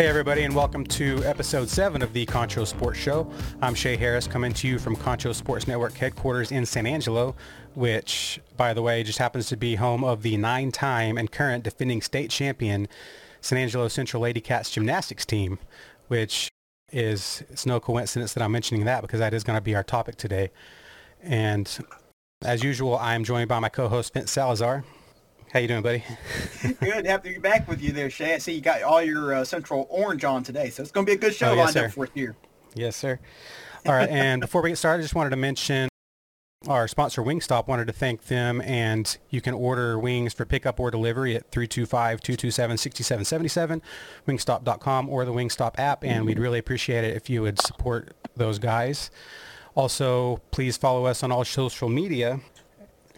Hey everybody and welcome to episode 7 of the Concho Sports Show. I'm Shay Harris coming to you from Concho Sports Network headquarters in San Angelo, which by the way just happens to be home of the nine-time and current defending state champion San Angelo Central Lady Cats gymnastics team, which is it's no coincidence that I'm mentioning that because that is going to be our topic today. And as usual, I'm joined by my co-host Vince Salazar. How you doing, buddy? good. Happy to be back with you there, Shay. I see you got all your uh, Central Orange on today, so it's going to be a good show Oh, yes, lined sir. up for us here. Yes, sir. All right, and before we get started, I just wanted to mention our sponsor Wingstop. Wanted to thank them, and you can order wings for pickup or delivery at 325-227-6777, wingstop.com or the Wingstop app, and we'd really appreciate it if you would support those guys. Also, please follow us on all social media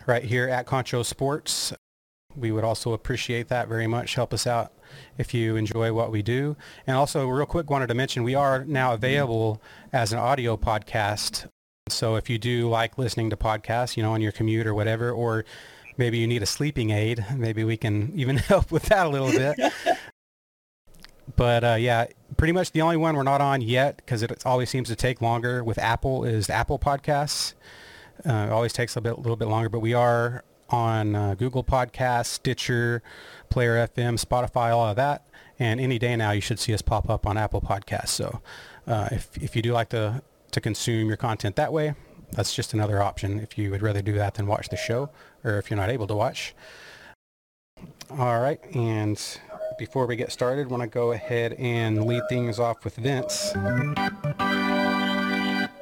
right here at Concho Sports. We would also appreciate that very much. Help us out if you enjoy what we do. And also, real quick, wanted to mention we are now available as an audio podcast. So if you do like listening to podcasts, you know, on your commute or whatever, or maybe you need a sleeping aid, maybe we can even help with that a little bit. but uh, yeah, pretty much the only one we're not on yet because it always seems to take longer with Apple is the Apple Podcasts. Uh, it always takes a bit, little bit longer, but we are on uh, Google Podcasts, Stitcher, Player FM, Spotify, all of that. And any day now, you should see us pop up on Apple Podcasts. So uh, if, if you do like to, to consume your content that way, that's just another option if you would rather do that than watch the show or if you're not able to watch. All right. And before we get started, want to go ahead and lead things off with Vince.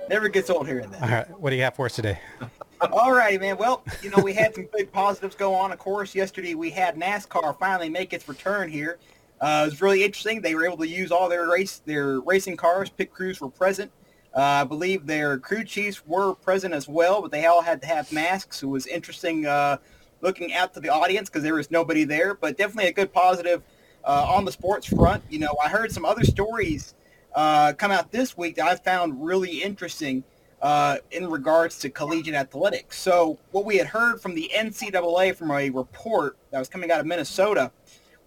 Never gets old hearing that. All right. What do you have for us today? All righty, man. Well, you know, we had some big positives go on. Of course, yesterday we had NASCAR finally make its return here. Uh, it was really interesting. They were able to use all their race, their racing cars. Pit crews were present. Uh, I believe their crew chiefs were present as well, but they all had to have masks. It was interesting uh, looking out to the audience because there was nobody there. But definitely a good positive uh, on the sports front. You know, I heard some other stories uh, come out this week that I found really interesting uh, in regards to collegiate athletics. So what we had heard from the NCAA from a report that was coming out of Minnesota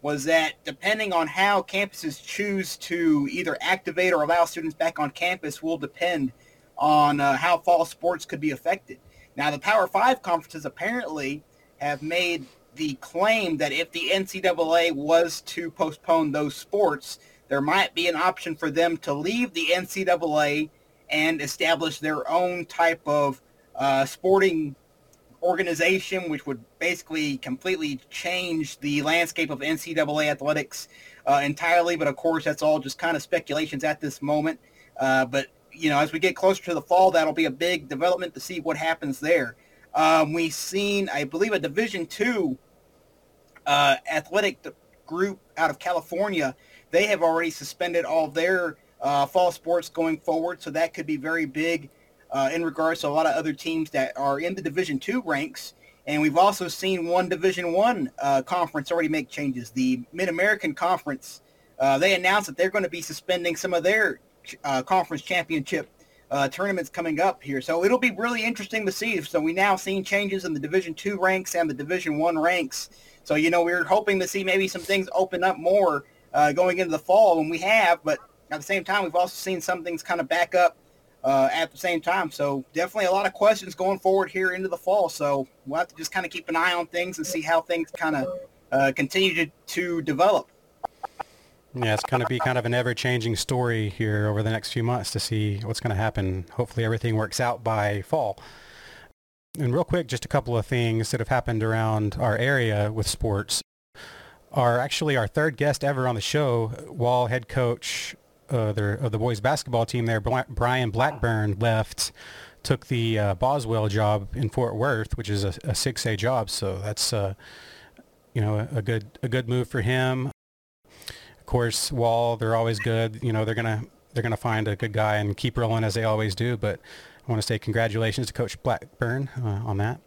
was that depending on how campuses choose to either activate or allow students back on campus will depend on uh, how fall sports could be affected. Now, the Power Five conferences apparently have made the claim that if the NCAA was to postpone those sports, there might be an option for them to leave the NCAA and establish their own type of uh, sporting organization, which would basically completely change the landscape of NCAA athletics uh, entirely. But of course, that's all just kind of speculations at this moment. Uh, but you know, as we get closer to the fall, that'll be a big development to see what happens there. Um, we've seen, I believe, a Division two uh, athletic group out of California. They have already suspended all their uh, fall sports going forward, so that could be very big uh, in regards to a lot of other teams that are in the Division Two ranks. And we've also seen one Division One uh, conference already make changes. The Mid American Conference uh, they announced that they're going to be suspending some of their uh, conference championship uh, tournaments coming up here. So it'll be really interesting to see. So we now seen changes in the Division Two ranks and the Division One ranks. So you know we're hoping to see maybe some things open up more going into the fall, and we have. But at the same time, we've also seen some things kind of back up uh, at the same time. So definitely a lot of questions going forward here into the fall. So we'll have to just kind of keep an eye on things and see how things kind of uh, continue to, to develop. Yeah, it's going to be kind of an ever-changing story here over the next few months to see what's going to happen. Hopefully everything works out by fall. And real quick, just a couple of things that have happened around our area with sports. Are actually our third guest ever on the show, Wall head coach uh, the, of the boys basketball team there, Brian Blackburn, left, took the uh, Boswell job in Fort Worth, which is a, a 6A job. So that's, uh, you know, a, a good a good move for him. Of course, Wall, they're always good. You know, they're gonna they're gonna find a good guy and keep rolling as they always do. But I want to say congratulations to Coach Blackburn uh, on that.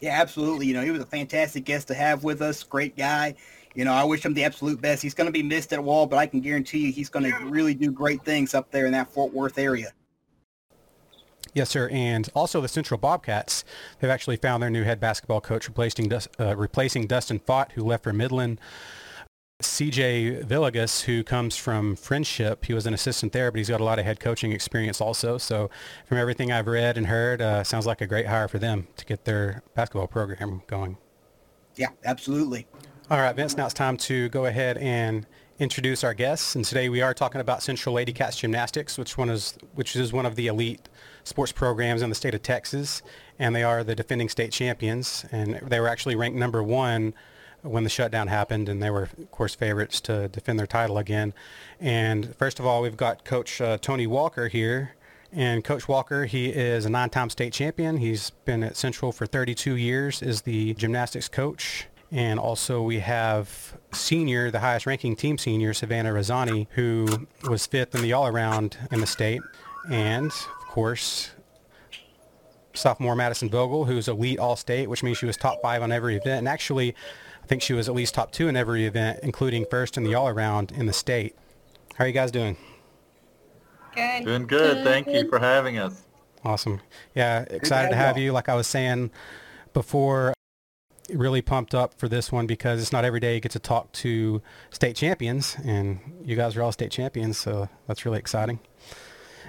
Yeah, absolutely. You know, he was a fantastic guest to have with us. Great guy. You know, I wish him the absolute best. He's going to be missed at Wall, but I can guarantee you he's going to really do great things up there in that Fort Worth area. Yes, sir. And also the Central Bobcats, they've actually found their new head basketball coach replacing, uh, replacing Dustin Fott, who left for Midland. CJ Villegas, who comes from Frenship. He was an assistant there, but he's got a lot of head coaching experience also. So from everything I've read and heard, uh, sounds like a great hire for them to get their basketball program going. Yeah, absolutely. All right, Vince, now it's time to go ahead and introduce our guests. And today we are talking about Central Lady Cats Gymnastics, which one is which is one of the elite sports programs in the state of Texas, and they are the defending state champions. And they were actually ranked number one when the shutdown happened, and they were, of course, favorites to defend their title again. And first of all, we've got Coach uh, Tony Walker here. And Coach Walker, he is a nine-time state champion. He's been at Central for 32 years, is the gymnastics coach. And also we have senior, the highest ranking team senior, Savannah Razani, who was fifth in the all-around in the state. And, of course, sophomore Madison Vogel, who's elite all-state, which means she was top five on every event. And actually, I think she was at least top two in every event, including first in the all-around in the state. How are you guys doing? Good. Doing good. good. Thank you for having us. Awesome. Yeah, excited to have you. Like I was saying before, really pumped up for this one because it's not every day you get to talk to state champions, and you guys are all state champions, so that's really exciting.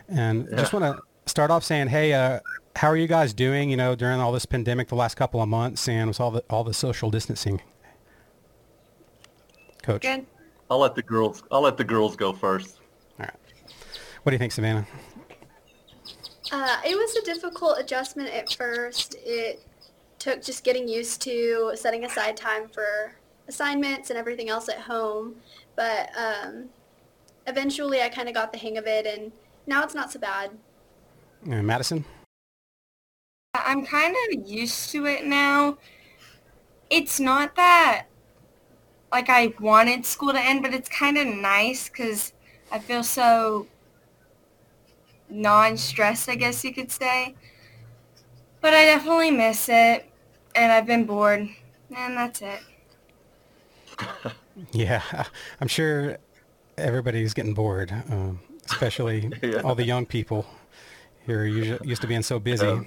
And yeah. just want to start off saying, hey, uh, how are you guys doing? You know, during all this pandemic, the last couple of months, and with all the all the social distancing. Coach. Good. I'll let the girls. I'll let the girls go first. All right. What do you think, Savannah? Uh, it was a difficult adjustment at first. It took just getting used to setting aside time for assignments and everything else at home. But um, eventually I kind of got the hang of it and now it's not so bad. Uh, Madison? I'm kind of used to it now. It's not that like I wanted school to end, but it's kind of nice because I feel so non-stressed, I guess you could say. But I definitely miss it and I've been bored, and that's it. yeah, I'm sure everybody's getting bored, um, especially yeah. all the young people who are usually, used to being so busy. Yeah.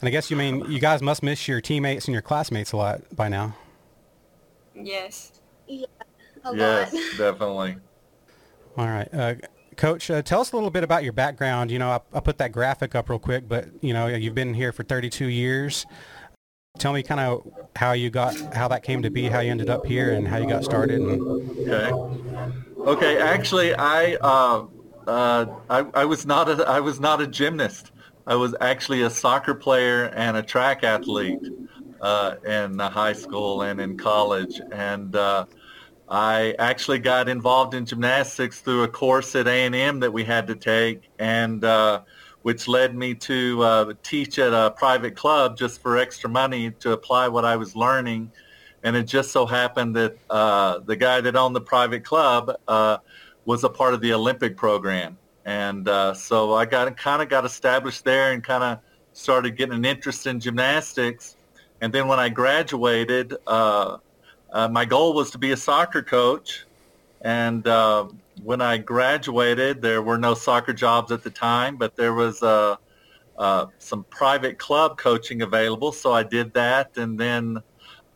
And I guess you mean you guys must miss your teammates and your classmates a lot by now. Yes. Yeah, a yes, lot. definitely. All right. Uh, Coach, uh, tell us a little bit about your background. You know, I, I, put that graphic up real quick, but, you know, you've been here for 32 years. Tell me kind of how you got, how that came to be, how you ended up here, and how you got started. And... Okay. Okay. Actually, I, uh, uh, I, I was not a, I was not a gymnast. I was actually a soccer player and a track athlete uh, in high school and in college, and uh, I actually got involved in gymnastics through a course at A&M that we had to take, and uh, which led me to uh, teach at a private club just for extra money to apply what I was learning. And it just so happened that uh, the guy that owned the private club uh, was a part of the Olympic program. And uh, so I got kind of got established there and kind of started getting an interest in gymnastics. And then when I graduated, uh, uh, my goal was to be a soccer coach. And when I graduated, there were no soccer jobs at the time, but there was uh, uh, some private club coaching available, so I did that. And then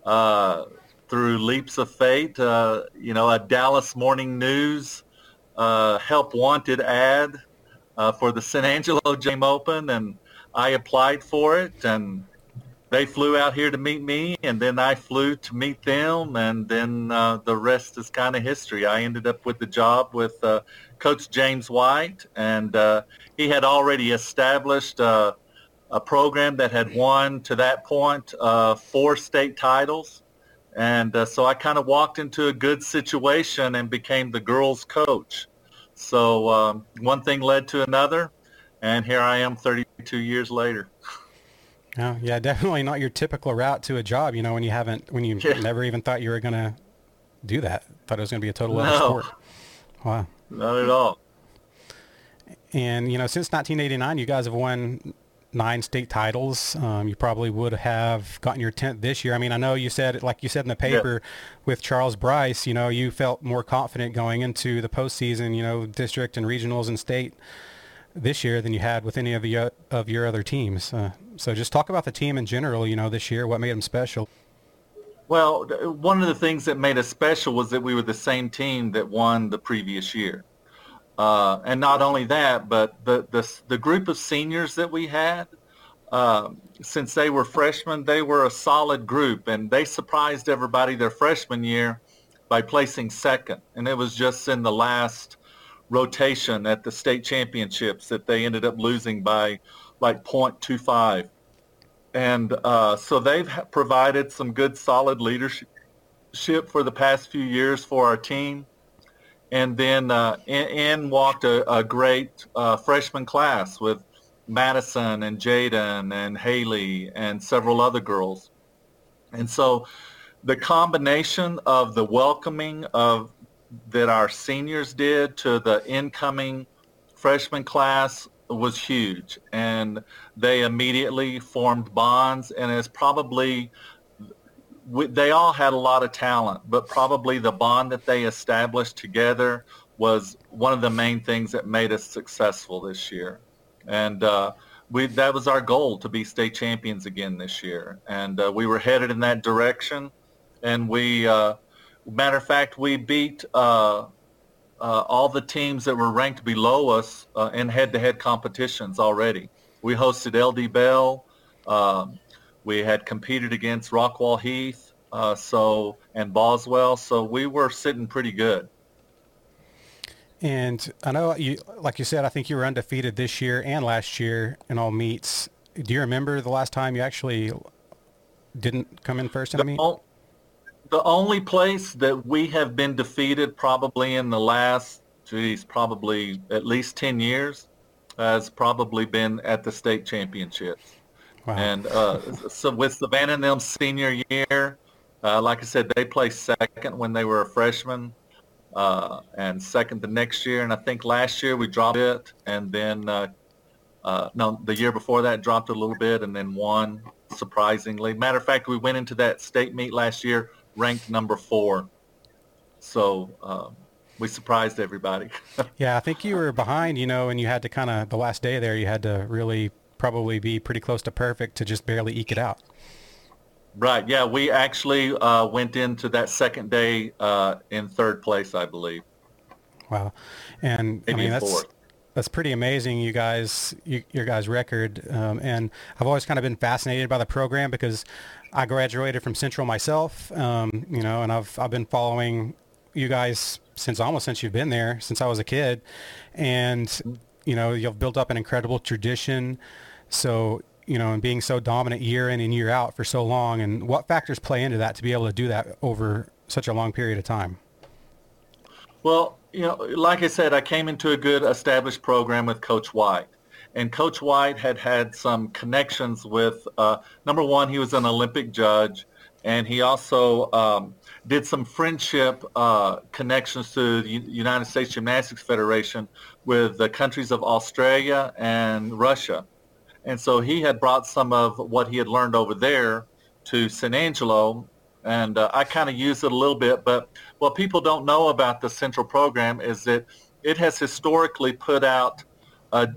uh, through leaps of fate, uh, you know, a Dallas Morning News uh, help wanted ad uh, for the San Angelo Gym Open, and I applied for it and they flew out here to meet me, and then I flew to meet them, and then uh, the rest is kind of history. I ended up with the job with uh, Coach James White, and uh, he had already established uh, a program that had won to that point uh, four state titles. And uh, so I kind of walked into a good situation and became the girls' coach. So um, one thing led to another, and here I am 32 years later. Oh, yeah, definitely not your typical route to a job. You know, when you haven't, when you yeah. never even thought you were going to do that. Thought it was going to be a total other sport. Wow. Not at all. And you know, since 1989, you guys have won nine state titles. Um, you probably would have gotten your 10th this year. I mean, I know you said, like you said in the paper yeah. with Charles Bryce, you know, you felt more confident going into the postseason, you know, district and regionals and state this year than you had with any of the uh, of your other teams. Uh, so just talk about the team in general. You know, this year, what made them special. Well, one of the things that made us special was that we were the same team that won the previous year. Uh, and not only that, but the, the, the group of seniors that we had, uh, since they were freshmen, they were a solid group, and they surprised everybody their freshman year by placing second. And it was just in the last rotation at the state championships that they ended up losing by like 0.25. And uh, so they've provided some good, solid leadership for the past few years for our team. And then uh, in, in walked a, a great uh, freshman class with Madison and Jaden and Haley and several other girls. And so the combination of the welcoming of that our seniors did to the incoming freshman class was huge and they immediately formed bonds and it's probably they all had a lot of talent but probably the bond that they established together was one of the main things that made us successful this year. And uh, we that was our goal to be state champions again this year. And uh, we were headed in that direction and we uh, matter of fact we beat uh, uh, all the teams that were ranked below us uh, in head-to-head competitions already. We hosted LD Bell. Um, we had competed against Rockwall Heath, uh, so and Boswell. So we were sitting pretty good. And I know you, like you said, I think you were undefeated this year and last year in all meets. Do you remember the last time you actually didn't come in first in a meet? The only place that we have been defeated probably in the last, geez, probably at least 10 years has probably been at the state championships. Wow. And uh, so with Savannah and them senior year, uh, like I said, they placed second when they were a freshman uh, and second the next year. And I think last year we dropped it and then, uh, uh, no, the year before that dropped a little bit and then won surprisingly. Matter of fact, we went into that state meet last year ranked number four. So um, we surprised everybody. yeah, I think you were behind, you know, and you had to kind of, the last day there, you had to really probably be pretty close to perfect to just barely eke it out. Right. Yeah, we actually uh, went into that second day uh, in third place, I believe. Wow. And Maybe I mean, that's, fourth. that's pretty amazing, you guys, you, your guys' record. Um, and I've always kind of been fascinated by the program because I graduated from Central myself, um, you know, and I've I've been following you guys since almost since you've been there, since I was a kid, and you know you've built up an incredible tradition. So you know, and being so dominant year in and year out for so long, and what factors play into that to be able to do that over such a long period of time? Well, you know, like I said, I came into a good established program with Coach White and Coach White had had some connections with. Uh, number one, he was an Olympic judge, and he also um, did some friendship uh, connections to the United States Gymnastics Federation with the countries of Australia and Russia, and so he had brought some of what he had learned over there to San Angelo. And uh, I kind of used it a little bit, but what people don't know about the Central program is that it has historically put out a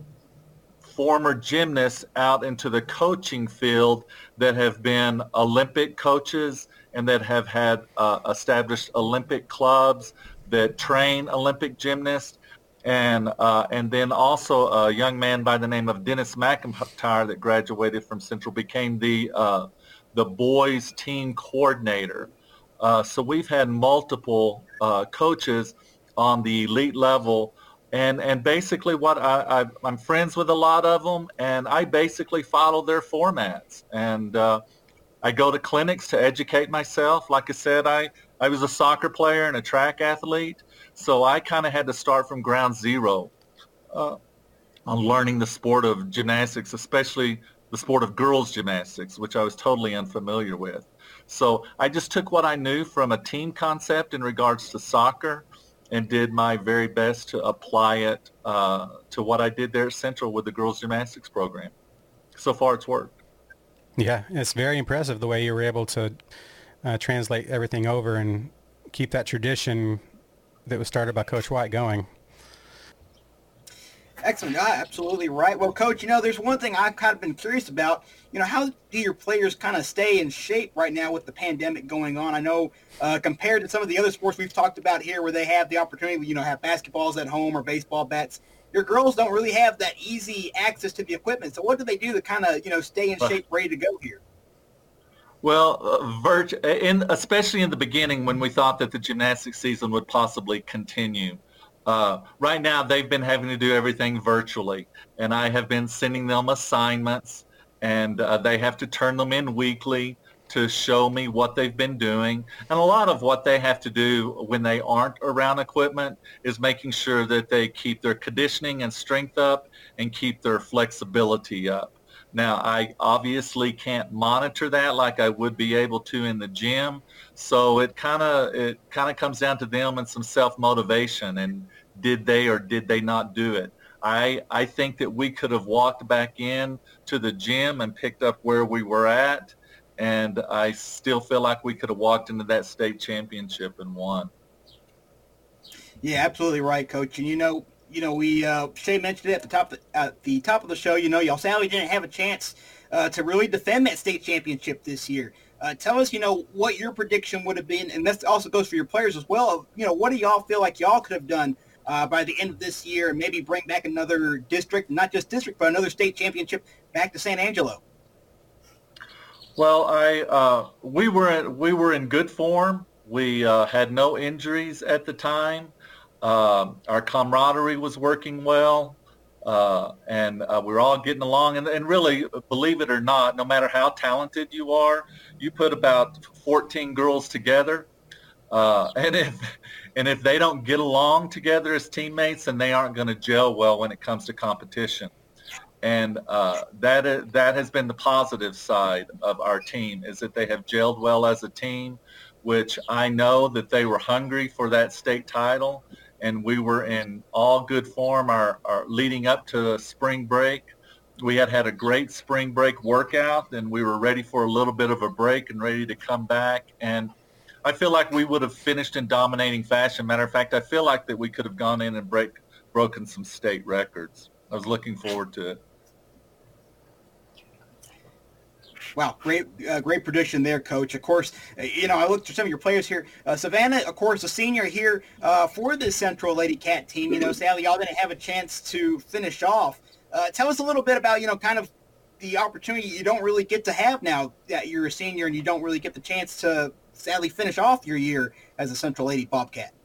former gymnasts out into the coaching field that have been Olympic coaches and that have had uh, established Olympic clubs that train Olympic gymnasts. And, uh, and then also a young man by the name of Dennis McIntyre that graduated from Central became the, uh, the boys team coordinator. Uh, so we've had multiple uh, coaches on the elite level and and basically what I, I am friends with a lot of them, and I basically follow their formats, and uh, I go to clinics to educate myself. Like I said, I I was a soccer player and a track athlete, so I kind of had to start from ground zero uh, on learning the sport of gymnastics, especially the sport of girls gymnastics, which I was totally unfamiliar with. So I just took what I knew from a team concept in regards to soccer and did my very best to apply it uh, to what I did there at Central with the girls gymnastics program. So far, it's worked. Yeah, it's very impressive the way you were able to uh, translate everything over and keep that tradition that was started by Coach White going. Excellent. Yeah, absolutely right. Well, coach, you know, there's one thing I've kind of been curious about. You know, how do your players kind of stay in shape right now with the pandemic going on? I know uh, compared to some of the other sports we've talked about here, where they have the opportunity, you know, have basketballs at home or baseball bats. Your girls don't really have that easy access to the equipment. So, what do they do to kind of, you know, stay in shape, ready to go here? Well, uh, virt- in, especially in the beginning when we thought that the gymnastics season would possibly continue. Uh, right now, they've been having to do everything virtually, and I have been sending them assignments, and uh, they have to turn them in weekly to show me what they've been doing. And a lot of what they have to do when they aren't around equipment is making sure that they keep their conditioning and strength up and keep their flexibility up. Now, I obviously can't monitor that like I would be able to in the gym. So it kind of it kind of comes down to them and some self-motivation and did they or did they not do it? I I think that we could have walked back in to the gym and picked up where we were at and I still feel like we could have walked into that state championship and won. Yeah, absolutely right, coach. And you know, you know, we uh, Shay mentioned it at the top of the, at the top of the show. You know, y'all sadly didn't have a chance uh, to really defend that state championship this year. Uh, tell us, you know, what your prediction would have been, and this also goes for your players as well. You know, what do y'all feel like y'all could have done uh, by the end of this year, and maybe bring back another district, not just district, but another state championship back to San Angelo? Well, I uh, we were in, we were in good form. We uh, had no injuries at the time. Um, our camaraderie was working well, uh, and uh, we are all getting along. And, and, really, believe it or not, no matter how talented you are, you put about 14 girls together, uh, and if and if they don't get along together as teammates, then they aren't going to gel well when it comes to competition. And uh, that is, that has been the positive side of our team is that they have gelled well as a team, which I know that they were hungry for that state title and we were in all good form our, our leading up to spring break. We had had a great spring break workout and we were ready for a little bit of a break and ready to come back. And I feel like we would have finished in dominating fashion. Matter of fact, I feel like that we could have gone in and break, broken some state records. I was looking forward to it. Wow, great, uh, great prediction there, Coach. Of course, uh, you know I looked at some of your players here. Uh, Savannah, of course, a senior here uh, for the Central Lady Cat team. You know, sadly, y'all didn't have a chance to finish off. Uh, tell us a little bit about you know kind of the opportunity you don't really get to have now that you're a senior and you don't really get the chance to sadly finish off your year as a Central Lady Bobcat.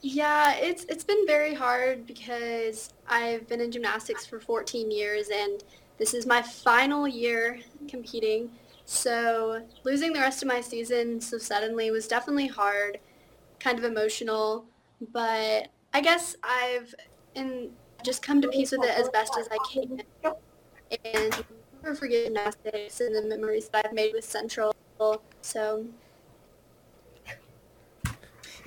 Yeah, it's it's been very hard because I've been in gymnastics for 14 years and this is my final year competing, so losing the rest of my season so suddenly was definitely hard, kind of emotional, but I guess I've in, just come to peace with it as best as I can, and never forget gymnastics and the memories that I've made with Central. So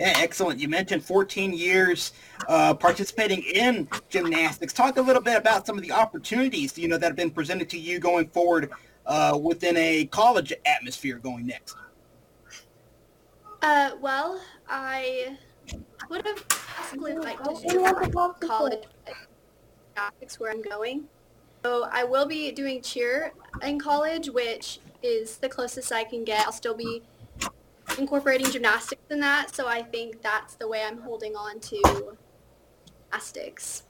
yeah, excellent. You mentioned 14 years uh, participating in gymnastics. Talk a little bit about some of the opportunities you know that have been presented to you going forward uh, within a college atmosphere going next. Uh, well, I would have possibly liked to do college gymnastics where I'm going. So I will be doing cheer in college, which is the closest I can get. I'll still be incorporating gymnastics in that. So I think that's the way I'm holding on to gymnastics.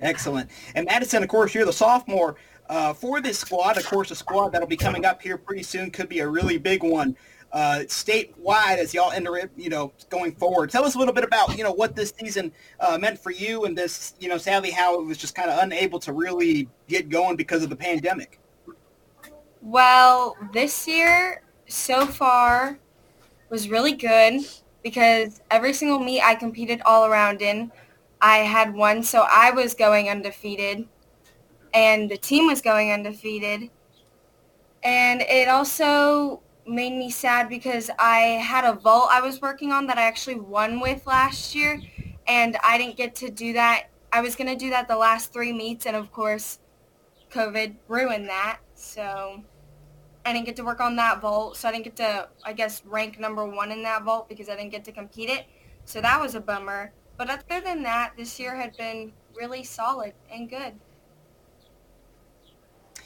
Excellent. And Madison, of course, you're the sophomore uh, for this squad. Of course, a squad that'll be coming up here pretty soon could be a really big one uh, statewide as y'all enter it, you know, going forward. Tell us a little bit about, you know, what this season uh, meant for you and this, you know, sadly how it was just kind of unable to really get going because of the pandemic. Well, this year so far was really good because every single meet I competed all around in, I had won. So I was going undefeated and the team was going undefeated. And it also made me sad because I had a vault I was working on that I actually won with last year and I didn't get to do that. I was going to do that the last three meets and of course COVID ruined that. So I didn't get to work on that vault, so I didn't get to, I guess, rank number one in that vault because I didn't get to compete it. So that was a bummer. But other than that, this year had been really solid and good.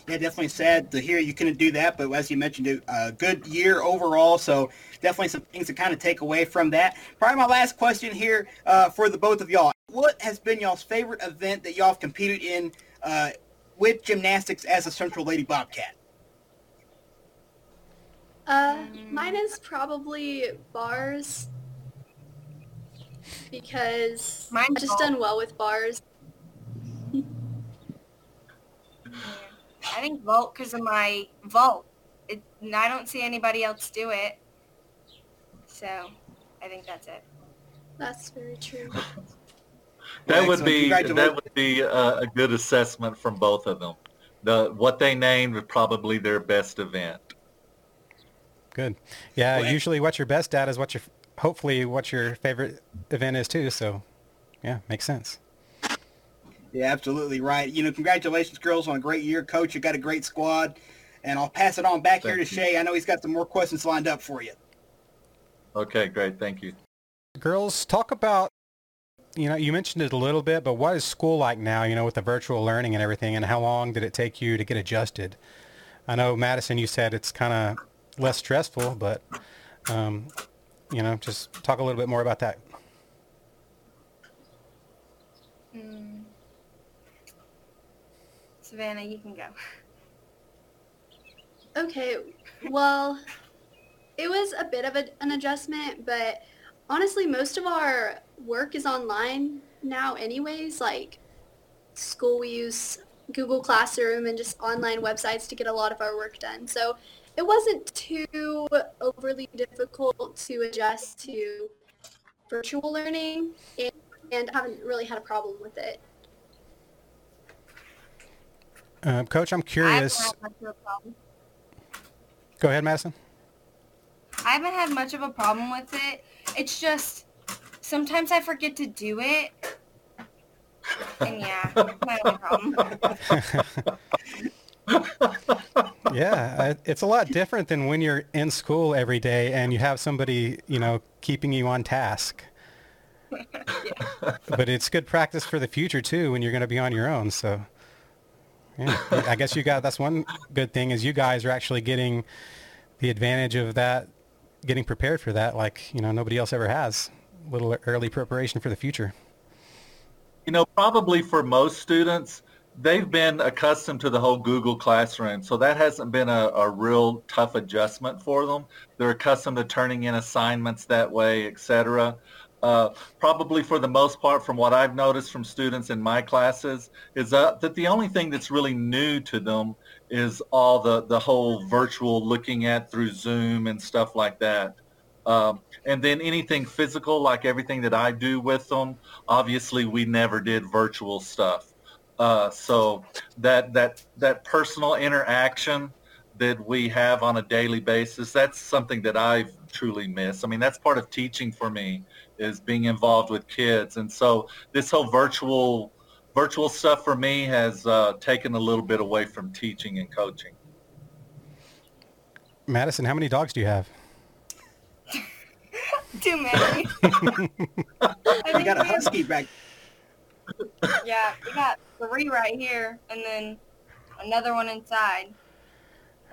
Yeah, definitely sad to hear you couldn't do that, but as you mentioned, a good year overall. So definitely some things to kind of take away from that. Probably my last question here uh, for the both of y'all. What has been y'all's favorite event that y'all have competed in uh, with gymnastics as a Central Lady Bobcat? Uh, mine is probably bars because Mine's I've just vault. done well with bars. I think vault because of my vault. It, and I don't see anybody else do it. So I think that's it. That's very true. That Well, would be that would be a, a good assessment from both of them. The what they named was probably their best event. Good. Yeah, Well, usually what you're best at is what your hopefully what your favorite event is too. So, yeah, makes sense. Yeah, absolutely right. You know, congratulations, girls, on a great year. Coach, you got a great squad. And I'll pass it on back here to you. Shay. I know he's got some more questions lined up for you. Okay, great, thank you. Girls, talk about you know, you mentioned it a little bit, but what is school like now, you know, with the virtual learning and everything and how long did it take you to get adjusted? I know Madison you said it's kind of less stressful, but um, you know, just talk a little bit more about that. Mm. Savannah, you can go. Okay, well, it was a bit of a, an adjustment, but honestly, most of our work is online now anyways. Like school, we use Google Classroom and just online websites to get a lot of our work done. So it wasn't too overly difficult to adjust to virtual learning and, and I haven't really had a problem with it. Uh, Coach, I'm I haven't curious. had much of a problem. Go ahead, Madison. I haven't had much of a problem with it. It's just sometimes I forget to do it. And yeah, that's my only problem. yeah, it's a lot different than when you're in school every day and you have somebody, you know, keeping you on task. But it's good practice for the future too when you're going to be on your own. So, yeah, I guess you got that's one good thing is you guys are actually getting the advantage of that, getting prepared for that, like you know nobody else ever has. A little early preparation for the future. You know, probably for most students, they've been accustomed to the whole Google Classroom, so that hasn't been a, a real tough adjustment for them. They're accustomed to turning in assignments that way, et cetera. Uh, probably for the most part, from what I've noticed from students in my classes, is uh, that the only thing that's really new to them is all the, the whole virtual looking at through Zoom and stuff like that. Um, and then anything physical, like everything that I do with them, obviously we never did virtual stuff. Uh, so that that that personal interaction that we have on a daily basis, that's something that I've truly missed. I mean, that's part of teaching for me is being involved with kids. And so this whole virtual virtual stuff for me has uh, taken a little bit away from teaching and coaching. Madison, how many dogs do you have? Too many. I got a husky back. Yeah, we got three right here, and then another one inside.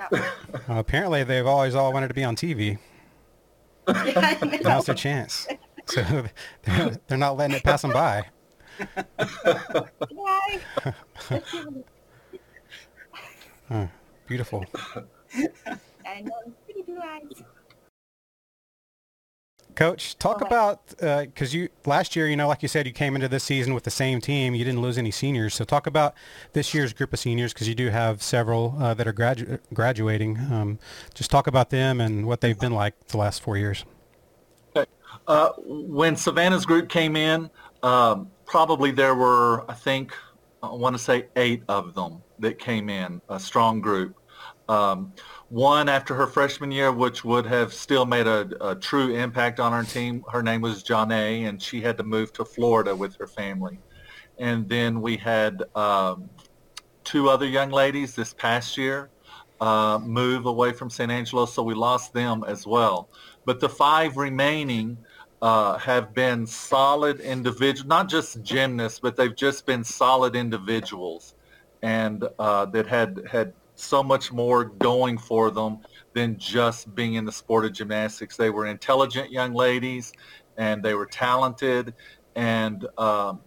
One. Uh, apparently, they've always all wanted to be on TV. Yeah. Now's their chance. So they're, they're not letting it pass them by. Yay. Let's give it Huh, beautiful. a- I know, pretty blue eyes. Coach, talk Okay. about because you last year, you know, like you said, you came into this season with the same team. You didn't lose any seniors. So talk about this year's group of seniors because you do have several uh, that are gradu- graduating. Um, just talk about them and what they've been like the last four years. Uh, when Savannah's group came in, um, probably there were, I think, I want to say eight of them that came in, a strong group. Um, one after her freshman year, which would have still made a, a true impact on our team. Her name was Johnay, and she had to move to Florida with her family. And then we had um, two other young ladies this past year uh, move away from San Angelo, so we lost them as well. But the five remaining uh, have been solid individuals, not just gymnasts, but they've just been solid individuals, and uh, that had had so much more going for them than just being in the sport of gymnastics. They were intelligent young ladies, and they were talented, and um,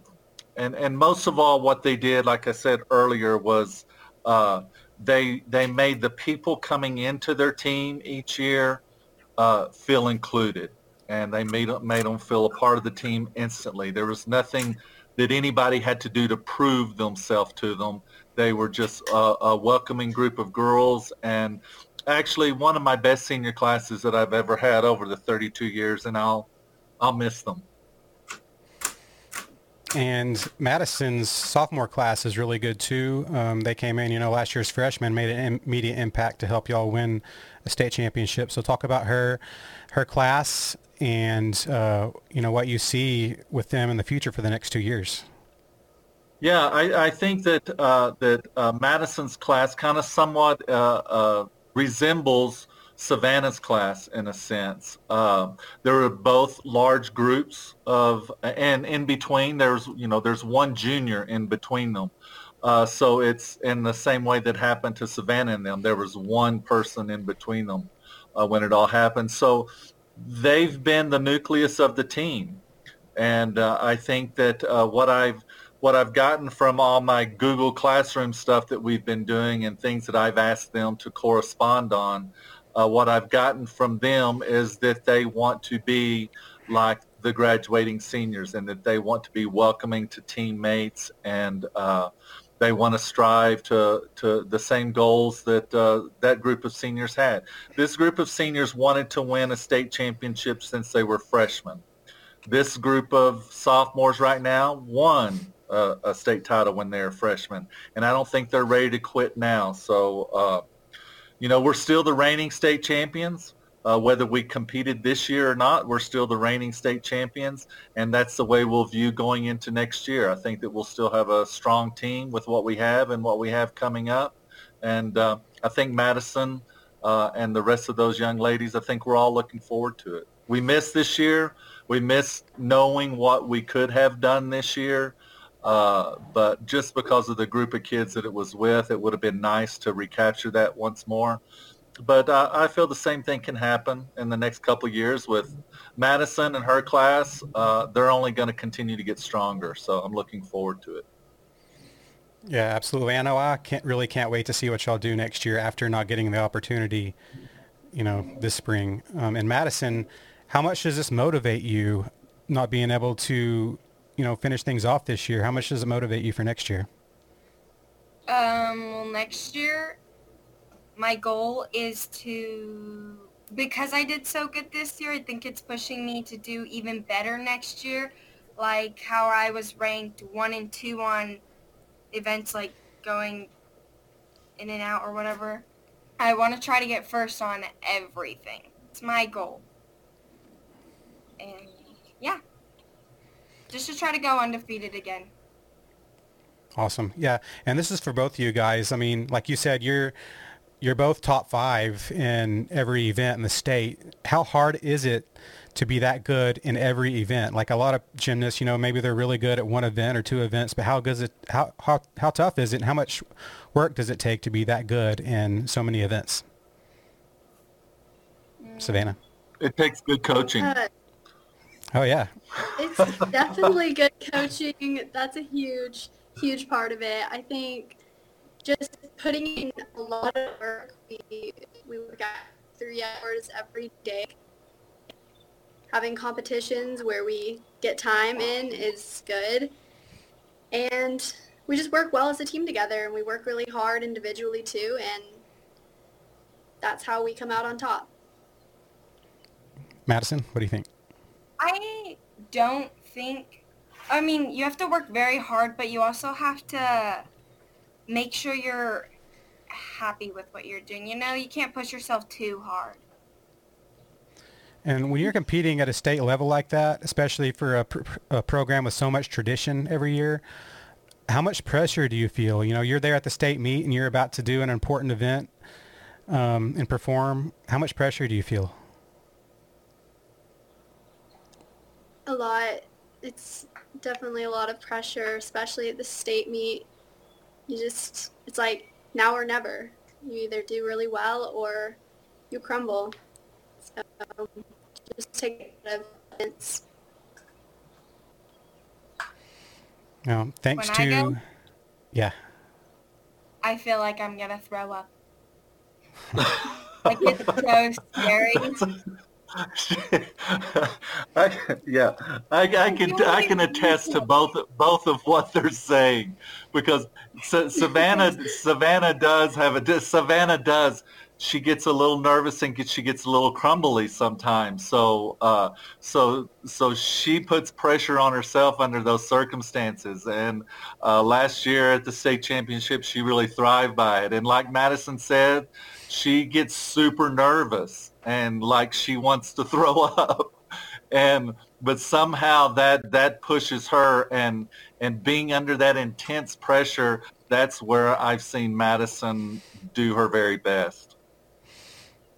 and and most of all, what they did, like I said earlier, was uh, they they made the people coming into their team each year uh, feel included, and they made made them feel a part of the team instantly. There was nothing that anybody had to do to prove themselves to them. They were just a, a welcoming group of girls, and actually one of my best senior classes that I've ever had over the 32 years, and I'll I'll miss them. And Madison's sophomore class is really good too. Um, they came in, you know, last year's freshman made an immediate impact to help y'all win a state championship. So talk about her, her class, and uh, you know what you see with them in the future for the next two years. Yeah, I, I think that uh, that uh, Madison's class kind of somewhat uh, uh, resembles Savannah's class in a sense. Uh, there were both large groups of, and in between there's, you know, there's one junior in between them. Uh, so it's in the same way that happened to Savannah and them. There was one person in between them uh, when it all happened. So they've been the nucleus of the team. And uh, I think that uh, what I've what I've gotten from all my Google Classroom stuff that we've been doing and things that I've asked them to correspond on, uh, what I've gotten from them is that they want to be like the graduating seniors and that they want to be welcoming to teammates and uh, they want to strive to, to the same goals that uh, that group of seniors had. This group of seniors wanted to win a state championship since they were freshmen. This group of sophomores right now won uh, a state title when they were freshmen, and I don't think they're ready to quit now. So uh, you know, we're still the reigning state champions. Uh, whether we competed this year or not, we're still the reigning state champions, and that's the way we'll view going into next year. I think that we'll still have a strong team with what we have and what we have coming up, and uh, I think Madison uh, and the rest of those young ladies, I think we're all looking forward to it. We missed this year. We missed knowing what we could have done this year. Uh, but just because of the group of kids that it was with, it would have been nice to recapture that once more. But I feel the same thing can happen in the next couple years with Madison and her class. Uh, they're only going to continue to get stronger, so I'm looking forward to it. Yeah, absolutely. I know I can't really can't wait to see what y'all do next year after not getting the opportunity, you know, this spring. Um, in Madison, how much does this motivate you, not being able to you know, finish things off this year, how much does it motivate you for next year? Um, well, next year, my goal is to, because I did so good this year, I think it's pushing me to do even better next year. Like how I was ranked one and two on events like going in and out or whatever. I want to try to get first on everything. It's my goal. And yeah. Just to try to go undefeated again. Awesome. Yeah. And this is for both of you guys. I mean, like you said, you're you're both top five in every event in the state. How hard is it to be that good in every event? Like a lot of gymnasts, you know, maybe they're really good at one event or two events, but how good is it how how how tough is it and how much work does it take to be that good in so many events? Mm. Savannah. It takes good coaching. Oh yeah. It's definitely good coaching. That's a huge, huge part of it. I think just putting in a lot of work. We we work out three hours every day. Having competitions where we get time in is good. And we just work well as a team together and we work really hard individually too and that's how we come out on top. Madison, what do you think? I don't think. I mean, you have to work very hard, but you also have to make sure you're happy with what you're doing. You know, you can't push yourself too hard. And when you're competing at a state level like that, especially for a, pr- a, program with so much tradition every year, how much pressure do you feel? You know, you're there at the state meet and you're about to do an important event um, and perform. How much pressure do you feel? Lot. It's definitely a lot of pressure, especially at the state meet. You just, it's like now or never. You either do really well or you crumble. So just take evidence. No, thanks When I to, go- yeah. I feel like I'm gonna throw up. like it's so scary. I, yeah, I, I can I can attest to both both of what they're saying because Savannah Savannah does have a Savannah does she gets a little nervous and gets, she gets a little crumbly sometimes. So uh, so so she puts pressure on herself under those circumstances. And uh, last year at the state championship, she really thrived by it. And like Madison said, she gets super nervous and like she wants to throw up. And but somehow that that pushes her and and being under that intense pressure that's where i've seen madison do her very best.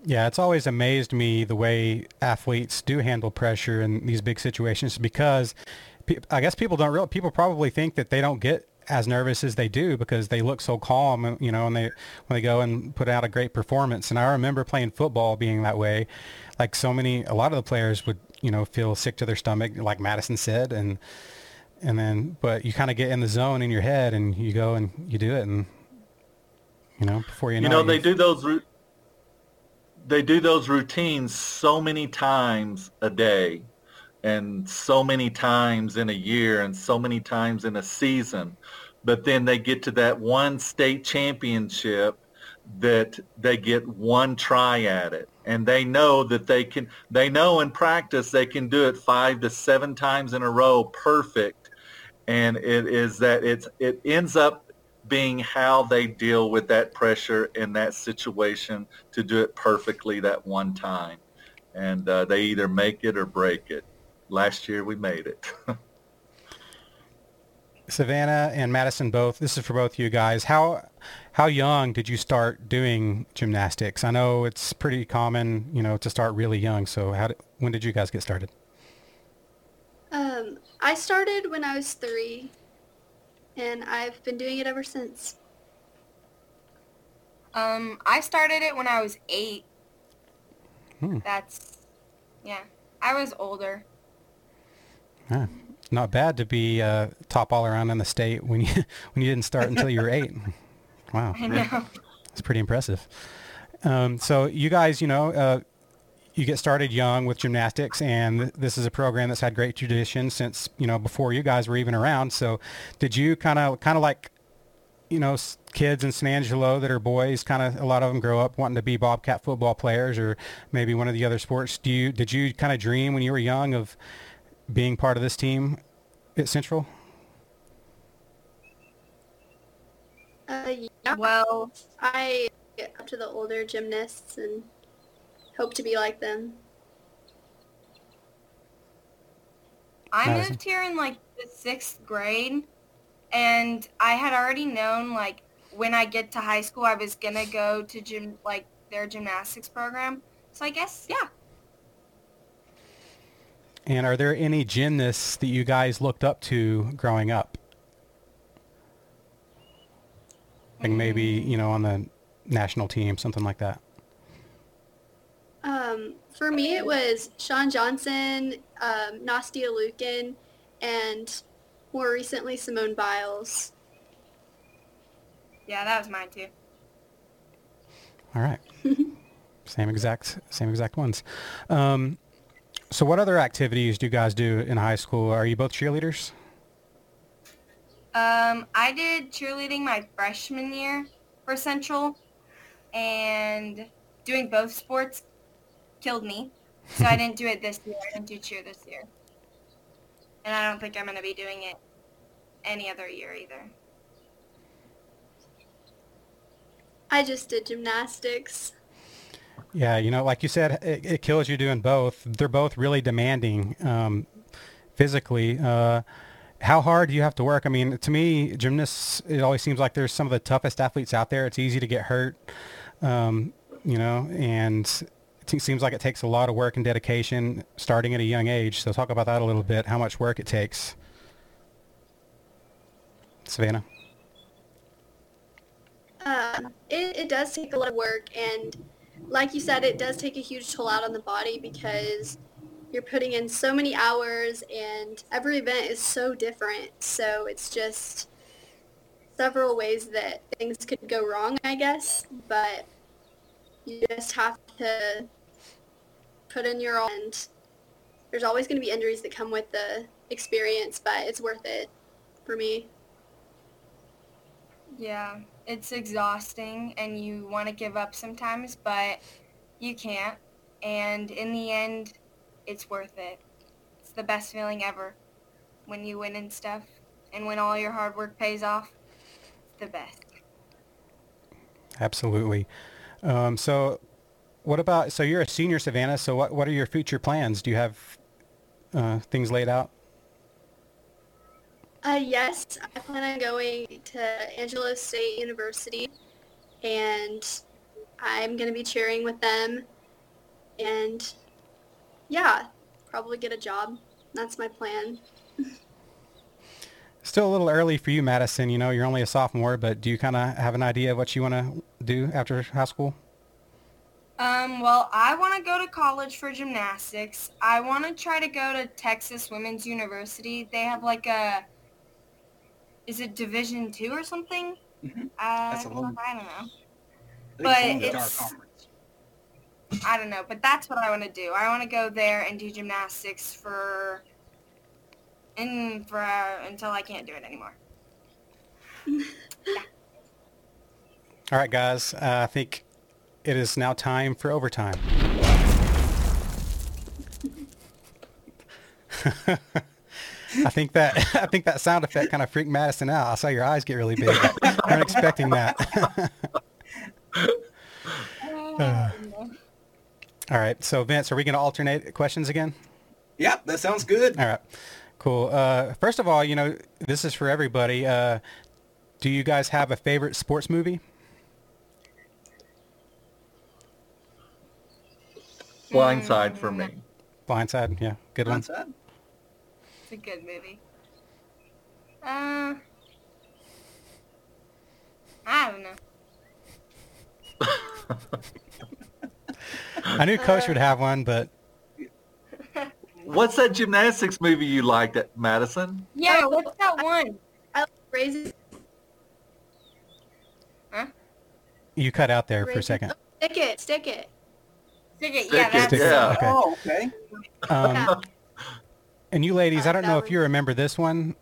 Yeah, it's always amazed me the way athletes do handle pressure in these big situations because I guess people don't real people probably think that they don't get as nervous as they do because they look so calm, uh, you know, and they when they go and put out a great performance. And I remember playing football being that way. Like so many, a lot of the players would, you know, feel sick to their stomach, like Madison said, and and then, but you kind of get in the zone in your head and you go and you do it, and you know, before you know, you know they do those they do those routines so many times a day and so many times in a year and so many times in a season. But then they get to that one state championship that they get one try at it. And they know that they can they know in practice they can do it five to seven times in a row perfect. And it is that it's it ends up being how they deal with that pressure in that situation to do it perfectly that one time. And uh, they either make it or break it last year we made it Savannah and Madison both. This is for both you guys. How how young did you start doing gymnastics? I know it's pretty common, you know, to start really young. So how did, when did you guys get started? Um, I started when I was three, and I've been doing it ever since. Um, I started it when I was eight. Hmm. That's, yeah. I was older. Huh. Not bad to be uh, top all around in the state when you when you didn't start until you were eight. Wow, I know. that's pretty impressive. Um, so you guys, you know, uh, you get started young with gymnastics, and th- this is a program that's had great tradition since you know before you guys were even around. So, did you kind of kind of like, you know, s- kids in San Angelo that are boys, kind of a lot of them grow up wanting to be Bobcat football players or maybe one of the other sports. Do you did you kind of dream when you were young of being part of this team at Central? Uh, yeah, Well, I get up to the older gymnasts and hope to be like them. I Madison? moved here in like the sixth grade, and I had already known like when I get to high school, I was gonna go to gym like their gymnastics program. So I guess yeah. And are there any gymnasts that you guys looked up to growing up? Like maybe, you know, on the national team, something like that. Um, for me, it was Shawn Johnson, um, Nastia Liukin, and more recently Simone Biles. Yeah, that was mine too. All right. same exact, same exact ones. Um, so what other activities do you guys do in high school? Are you both cheerleaders? Um, I did cheerleading my freshman year for Central, and doing both sports killed me. So I didn't do it this year. I didn't do cheer this year, and I don't think I'm gonna be doing it any other year either. I just did gymnastics. Yeah, you know, like you said, it, it kills you doing both. They're both really demanding um, physically. Uh, how hard do you have to work? I mean, to me, gymnasts, it always seems like there's some of the toughest athletes out there. It's easy to get hurt, um, you know, and it seems like it takes a lot of work and dedication starting at a young age. So talk about that a little bit, how much work it takes. Savannah? Um, it, it does take a lot of work, and like you said, it does take a huge toll out on the body because you're putting in so many hours, and every event is so different. So it's just several ways that things could go wrong, I guess. But you just have to put in your all, and there's always going to be injuries that come with the experience, but it's worth it for me. Yeah, it's exhausting and you want to give up sometimes, but you can't. And in the end, it's worth it. It's the best feeling ever when you win and stuff. And when all your hard work pays off, it's the best. Absolutely. Um, so what about, so you're a senior, Savannah, so what, what are your future plans? Do you have uh, things laid out? Uh, yes, I plan on going to Angelo State University, and I'm going to be cheering with them, and yeah, probably get a job. That's my plan. Still a little early for you, Madison. You know, you're only a sophomore, but do you kind of have an idea of what you want to do after high school? Um, well, I want to go to college for gymnastics. I want to try to go to Texas Women's University. They have like a, is it Division Two or something? Mhm. I, That's a don't little- know, I don't know. I But it's it's- I don't know, but that's what I want to do. I want to go there and do gymnastics for, and for uh, until I can't do it anymore. All right, guys. Uh, I think it is now time for overtime. I think that I think that sound effect kind of freaked Madison out. I saw your eyes get really big. I wasn't expecting that. Uh. All right. So Vince, are we going to alternate questions again? Yep, that sounds good. All right. Cool. Uh, first of all, you know, this is for everybody. Uh, do you guys have a favorite sports movie? Blindside for me. Blindside. Yeah. Good one. Blindside. It's a good movie. Uh, I don't know. I knew Coach would have one, but What's that gymnastics movie you liked at Madison? Yeah, Oh, what's that one? Raising you cut out there for a second. oh, stick it, stick it. Stick it. Stick Yeah, it, that's Stick it. yeah. Okay. Oh, okay. Um, Yeah. And you ladies, I Uh, don't that know if you remember this one.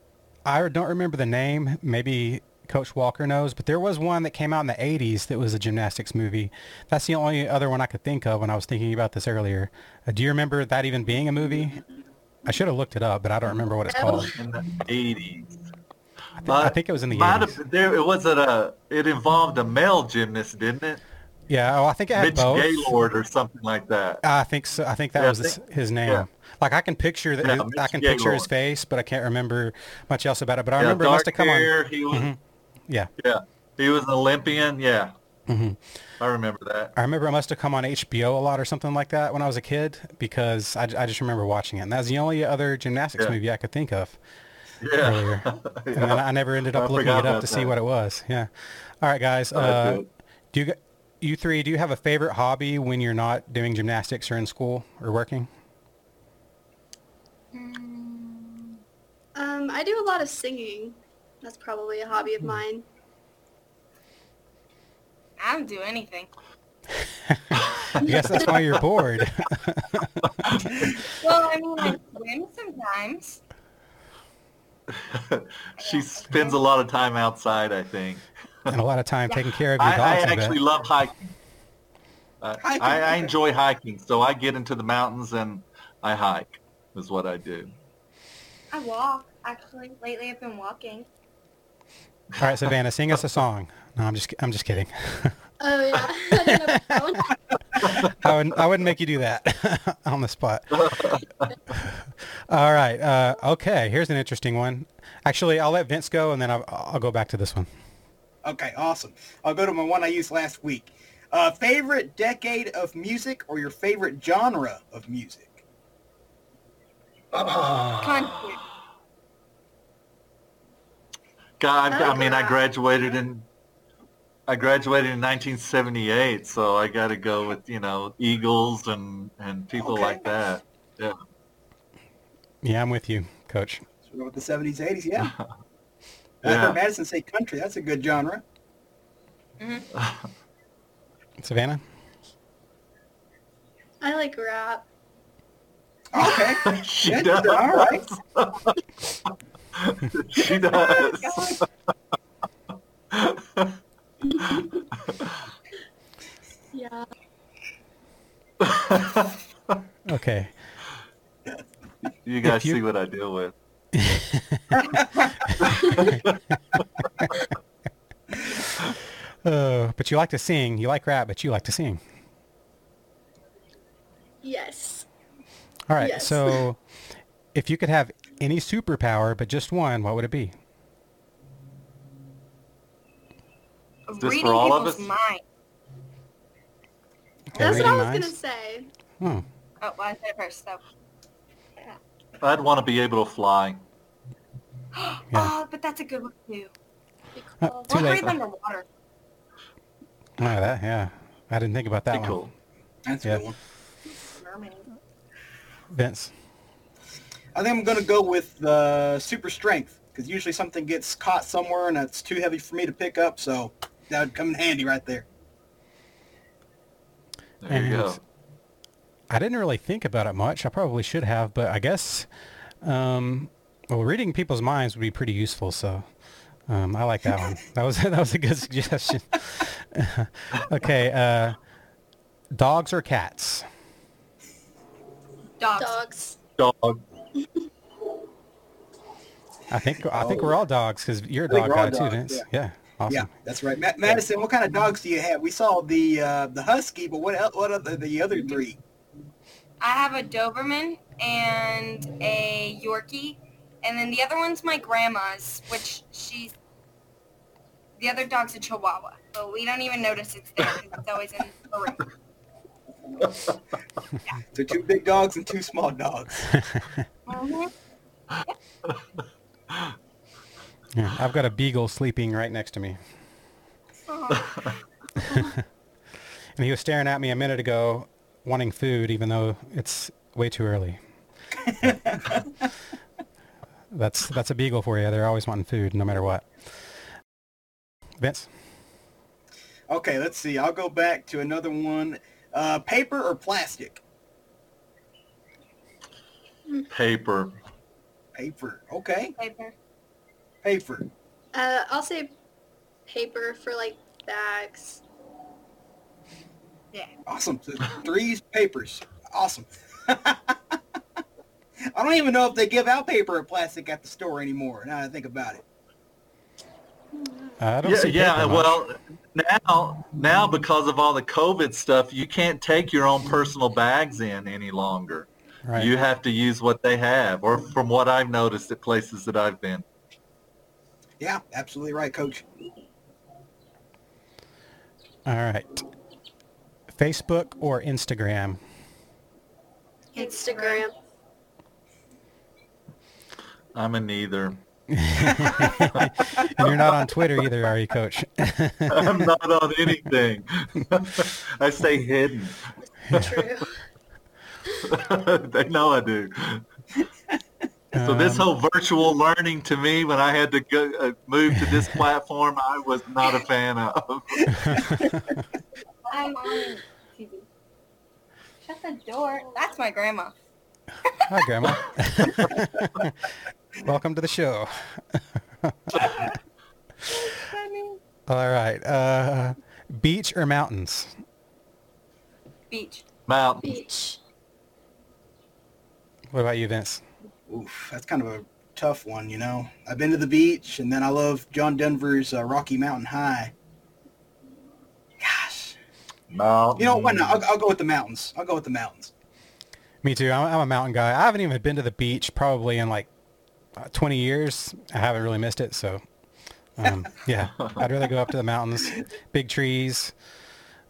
I don't remember the name. Maybe Coach Walker knows, but there was one that came out in the 80s that was a gymnastics movie. That's the only other one I could think of when I was thinking about this earlier. Uh, do you remember that even being a movie? I should have looked it up, but I don't remember what it's called. In the 80s. I, thi- I think it was in the 80s. have, there, it was a, it involved a male gymnast, didn't it? Yeah, oh, I think it had Mitch both. Gaylord or something like that. I think so. I think that Yeah, was his, think- his name. yeah. Like I can picture that. Yeah, I can picture his face, but I can't remember much else about it. But I yeah, remember it must have come on. hair, He was, Mhm. Yeah. yeah, he was an Olympian. Yeah, hmm I remember that. I remember it must have come on HBO a lot or something like that when I was a kid because I, I just remember watching it. And that was the only other gymnastics Yeah. movie I could think of Yeah. earlier. And then I never ended I up looking it up to see what it was. Yeah. All right, guys. Oh, Uh, do you, you three, do you have a favorite hobby when you're not doing gymnastics or in school or working? Um, I do a lot of singing. That's probably a hobby of Hmm. mine. I don't do anything. I guess that's why you're bored. Well, I mean, I swim sometimes. she spends a lot of time outside, I think. and a lot of time taking care of your I, I dogs. I, actually love hiking. Uh, Hiking, I, I enjoy hiking, so I get into the mountains and I hike. Is what I do. I walk. Actually, lately I've been walking. All right, Savannah, sing us a song. No, I'm just I'm just kidding. Oh yeah, I didn't know that one. I wouldn't I wouldn't make you do that on the spot. All right. Uh, okay. Here's an interesting one. Actually, I'll let Vince go, and then I'll, I'll go back to this one. Okay, awesome. I'll go to my one I used last week. Uh, favorite decade of music or your favorite genre of music? Country. God, I, I mean, I graduated in I graduated in 1978, so I got to go with you know Eagles and and people Okay. like that. Yeah. Yeah, I'm with you, Coach. Sort of with the 70s, 80s, yeah. I heard Madison say country. That's a good genre. Mm-hmm. Savannah? I like rap. Okay. she Good. does. All right. she does. Yeah. Okay. you guys you- see what I deal with. Uh, but you like to sing. You like rap, but you like to sing. Yes. All right. Yes. So if you could have any superpower, but just one, what would it be? for Reading all of people's us? mind. Okay, That's what I was gonna say. Hmm. Oh, well, I said it first, so. I'd want to be able to fly. Oh, but that's a good one too. Be Uh, cool. Too Or late. breathe underwater. Oh, that, yeah. I didn't think about that Be one. cool. That's a good one. Mermaid. Vince. I think I'm going to go with uh, super strength because usually something gets caught somewhere and it's too heavy for me to pick up. So that would come in handy right there. There you go. I didn't really think about it much. I probably should have, but I guess, um, well, reading people's minds would be pretty useful. So um, I like that one. That was that was a good suggestion. okay, uh, dogs or cats? Dogs. Dogs. Dog. I think I think we're all dogs because you're a dog guy too, dogs, Vince. yeah. Yeah, awesome. Yeah, that's right. Ma- Madison, what kind of dogs do you have? We saw the uh, the husky, but what el what are the other three? I have a Doberman and a Yorkie, and then the other one's my grandma's, which she's. The other dog's a Chihuahua, but we don't even notice it's there 'cause it's always in the room. So two big dogs and two small dogs. Yeah, I've got a beagle sleeping right next to me, and he was staring at me a minute ago, wanting food, even though it's way too early. that's that's a beagle for you. They're always wanting food, no matter what. Vince. Okay, let's see. I'll go back to another one. Uh, paper or plastic? Paper. Paper. Okay, Paper. paper. Uh, I'll say paper for like bags. Yeah. Awesome. So three's papers. Awesome. I don't even know if they give out paper or plastic at the store anymore. Now that I think about it. I don't Yeah, see yeah. much. Well, now, now because of all the COVID stuff, you can't take your own personal bags in any longer. right. You have to use what they have, or from what I've noticed at places that I've been. Yeah, absolutely right, Coach. All right. Facebook or Instagram? Instagram. I'm a neither. And you're not on Twitter either, are you, Coach? I'm not on anything. I stay hidden. True. they know I do. So this Um, whole virtual learning to me, when I had to go, uh, move to this platform, I was not a fan of. I'm on TV. Shut the door. That's my grandma. Hi, Grandma. Welcome to the show. All right. Uh, beach or mountains? Beach. Mountains. Beach. What about you, Vince? Oof, that's kind of a tough one, you know. I've been to the beach, and then I love John Denver's uh, Rocky Mountain High. Gosh, Mountains. you know what? No, I'll, I'll go with the mountains. I'll go with the mountains. Me too. I'm, I'm a mountain guy. I haven't even been to the beach probably in like 20 years. I haven't really missed it. So, um, yeah, I'd rather go up to the mountains, big trees,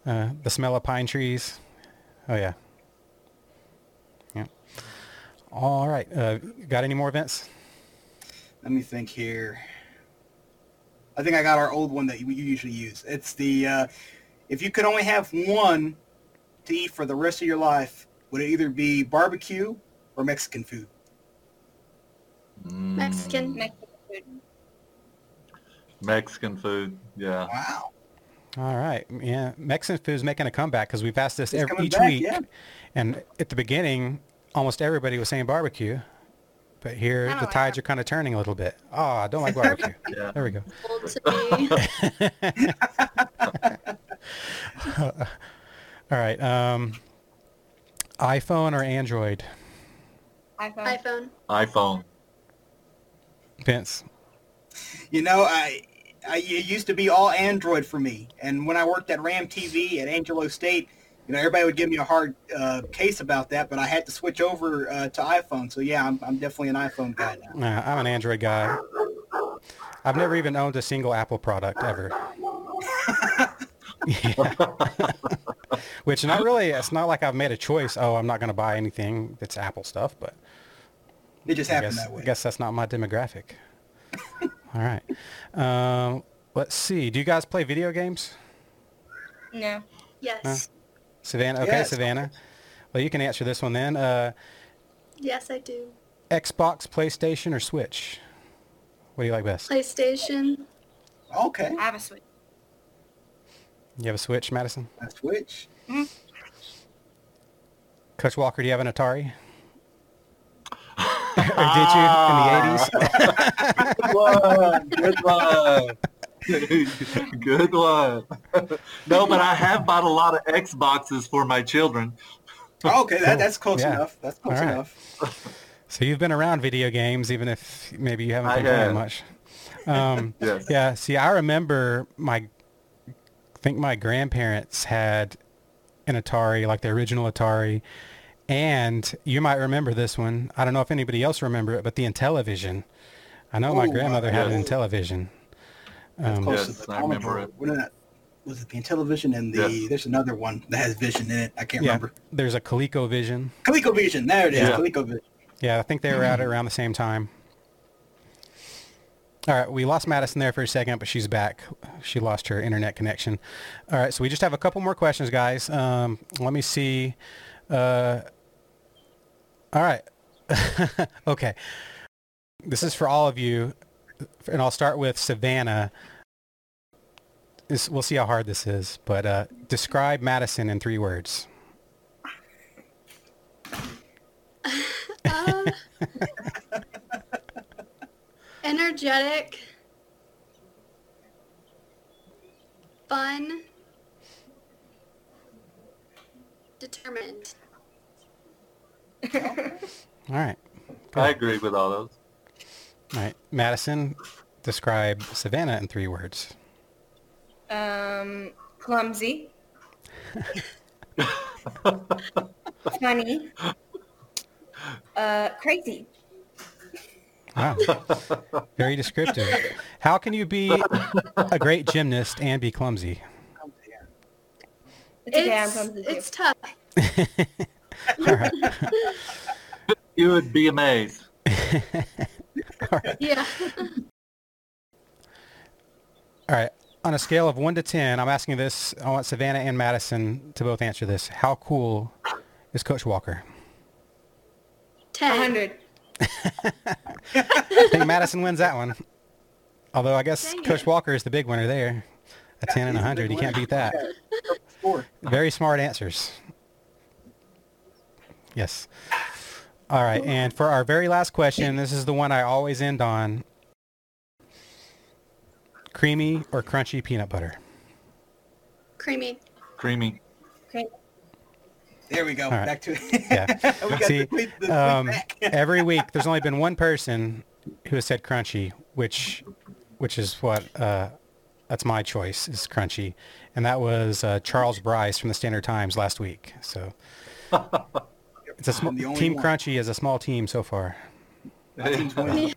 Uh, the smell of pine trees. Oh yeah. Yeah. All right. Uh, got any more events? Let me think here. I think I got our old one that you you usually use. It's the uh, if you could only have one to eat for the rest of your life, would it either be barbecue or Mexican food? Mm, Mexican. Mexican food. Mexican food. Yeah. Wow. All right. Yeah. Mexican food is making a comeback because we've asked this It's every, each back, week. yeah. And at the beginning, almost everybody was saying barbecue. But here, I don't the like tides are kind of turning a little bit. Oh, I don't like barbecue. Yeah. there we go. Old to me. All right. Um, iPhone or Android? iPhone. iPhone. iPhone. Vince. You know, I, I it used to be all Android for me, and when I worked at Ram TV at Angelo State, you know, everybody would give me a hard uh, case about that, but I had to switch over uh, to iPhone. So yeah, I'm, I'm definitely an iPhone guy now. Nah, I'm an Android guy. I've never even owned a single Apple product ever. Which not really, it's not like I've made a choice. Oh, I'm not going to buy anything that's Apple stuff, but It just I happened guess, that way. I guess that's not my demographic. All right. Um, let's see. Do you guys play video games? No. Yes. Savannah? Okay, Yes. Savannah. Well, you can answer this one then. Uh, Yes, I do. Xbox, PlayStation, or Switch? What do you like best? PlayStation. Okay, I have a Switch. You have a Switch, Madison? a Switch. Coach Walker, do you have an Atari? or did you in the 80s? Good one. Good one. Good one. no, but I have bought a lot of Xboxes for my children. Okay, that, that's close Yeah. enough. That's close All right. enough. So you've been around video games, even if maybe you haven't I been playing have. much. Um, Yes. yeah. See, I remember my, I think my grandparents had an Atari, like the original Atari, and you might remember this one. I don't know if anybody else remember it, but the Intellivision. I know my Oh, grandmother had an. Intellivision. That's Um, close Yes, to the I remember Commodore. it. What is that? Was it the Intellivision and the? Yes. There's another one that has Vision in it. I can't yeah, remember. there's a ColecoVision. ColecoVision. There it is. Yeah. ColecoVision. Yeah, I think they were out at around the same time. All right, we lost Madison there for a second, but she's back. She lost her internet connection. All right, so we just have a couple more questions, guys. Um, let me see. Uh, all right. okay. This is for all of you, and I'll start with Savannah. This, we'll see how hard this is, but uh, describe Madison in three words. Uh, energetic. Fun. Determined. All right. I agree with all those. All right. Madison, describe Savannah in three words. Um, clumsy. Funny. Uh, crazy. Wow. Very descriptive. How can you be a great gymnast and be clumsy? It's It's, it's tough. All right. You would be amazed. Yeah. All right. On a scale of 1 to 10, I'm asking this, I want Savannah and Madison to both answer this. How cool is Coach Walker? A Ten. hundred. I think Madison wins that one. Although I guess Dang Coach it. Walker is the big winner there. A 10 and a 100. You can't beat that. Very smart answers. Yes. All right. And for our very last question, this is the one I always end on. Creamy or crunchy peanut butter? Creamy. Creamy. Great. There we go. All right. Back to it. Yeah. we got See, the tweet, the tweet um, back. every week there's only been one person who has said crunchy, which which is what uh, that's my choice is crunchy, and that was uh, Charles Bryce from the Standard Times last week. So it's a sm- I'm the only team one. crunchy is a small team so far. My team's winning.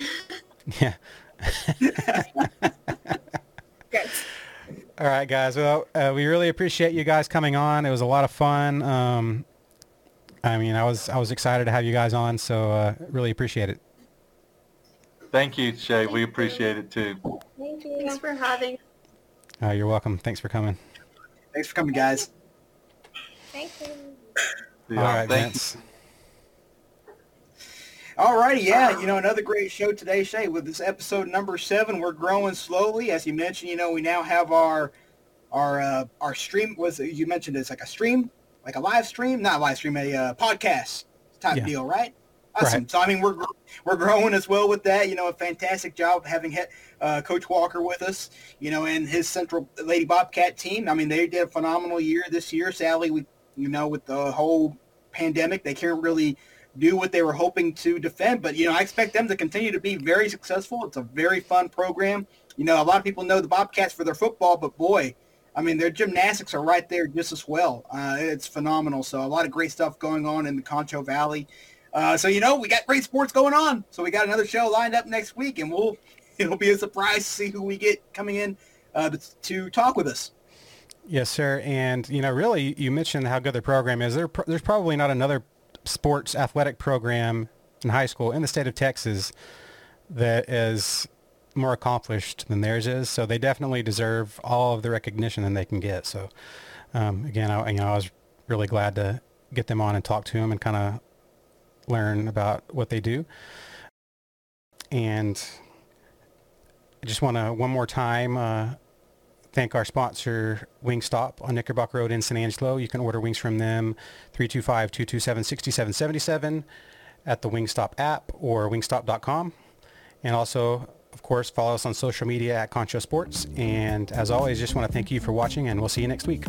Yeah. All right, guys. Well, uh, we really appreciate you guys coming on. It was a lot of fun. Um, I mean, I was I was excited to have you guys on, so uh, really appreciate it. Thank you, Shay. We appreciate it too. Thank you. Thanks for having. Uh, you're welcome. Thanks for coming. Thanks for coming, guys. Thank you. Yeah, All right, thank Vince. All righty, yeah, you know, another great show today, Shay. With this episode number seven, we're growing slowly. As you mentioned, you know, we now have our our uh, our stream. Was you mentioned it's like a stream, like a live stream, not a live stream, a uh, podcast type Yeah. deal, right? Awesome. Right. So I mean, we're we're growing as well with that. You know, a fantastic job having uh, Coach Walker with us. You know, and his Central Lady Bobcat team. I mean, they did a phenomenal year this year. Sadly, we you know with the whole pandemic, they can't really do what they were hoping to defend. But, you know, I expect them to continue to be very successful. It's a very fun program. You know, a lot of people know the Bobcats for their football, but boy, I mean, their gymnastics are right there just as well. Uh, it's phenomenal. So a lot of great stuff going on in the Concho Valley. Uh, so, you know, we got great sports going on. So we got another show lined up next week, and we'll it'll be a surprise to see who we get coming in uh, to, talk with us. Yes, sir. And you know, really, you mentioned how good the program is. There, there's probably not another sports athletic program in high school in the state of Texas that is more accomplished than theirs is. So they definitely deserve all of the recognition that they can get. So um, again, I, you know, I was really glad to get them on and talk to them and kind of learn about what they do. And I just want to one more time. Uh, thank our sponsor, Wingstop on Knickerbocker Road in San Angelo. You can order wings from them 325-227-6777 at the Wingstop app or wingstop.com. And also, of course, follow us on social media at Concho Sports. And as always, just want to thank you for watching and we'll see you next week.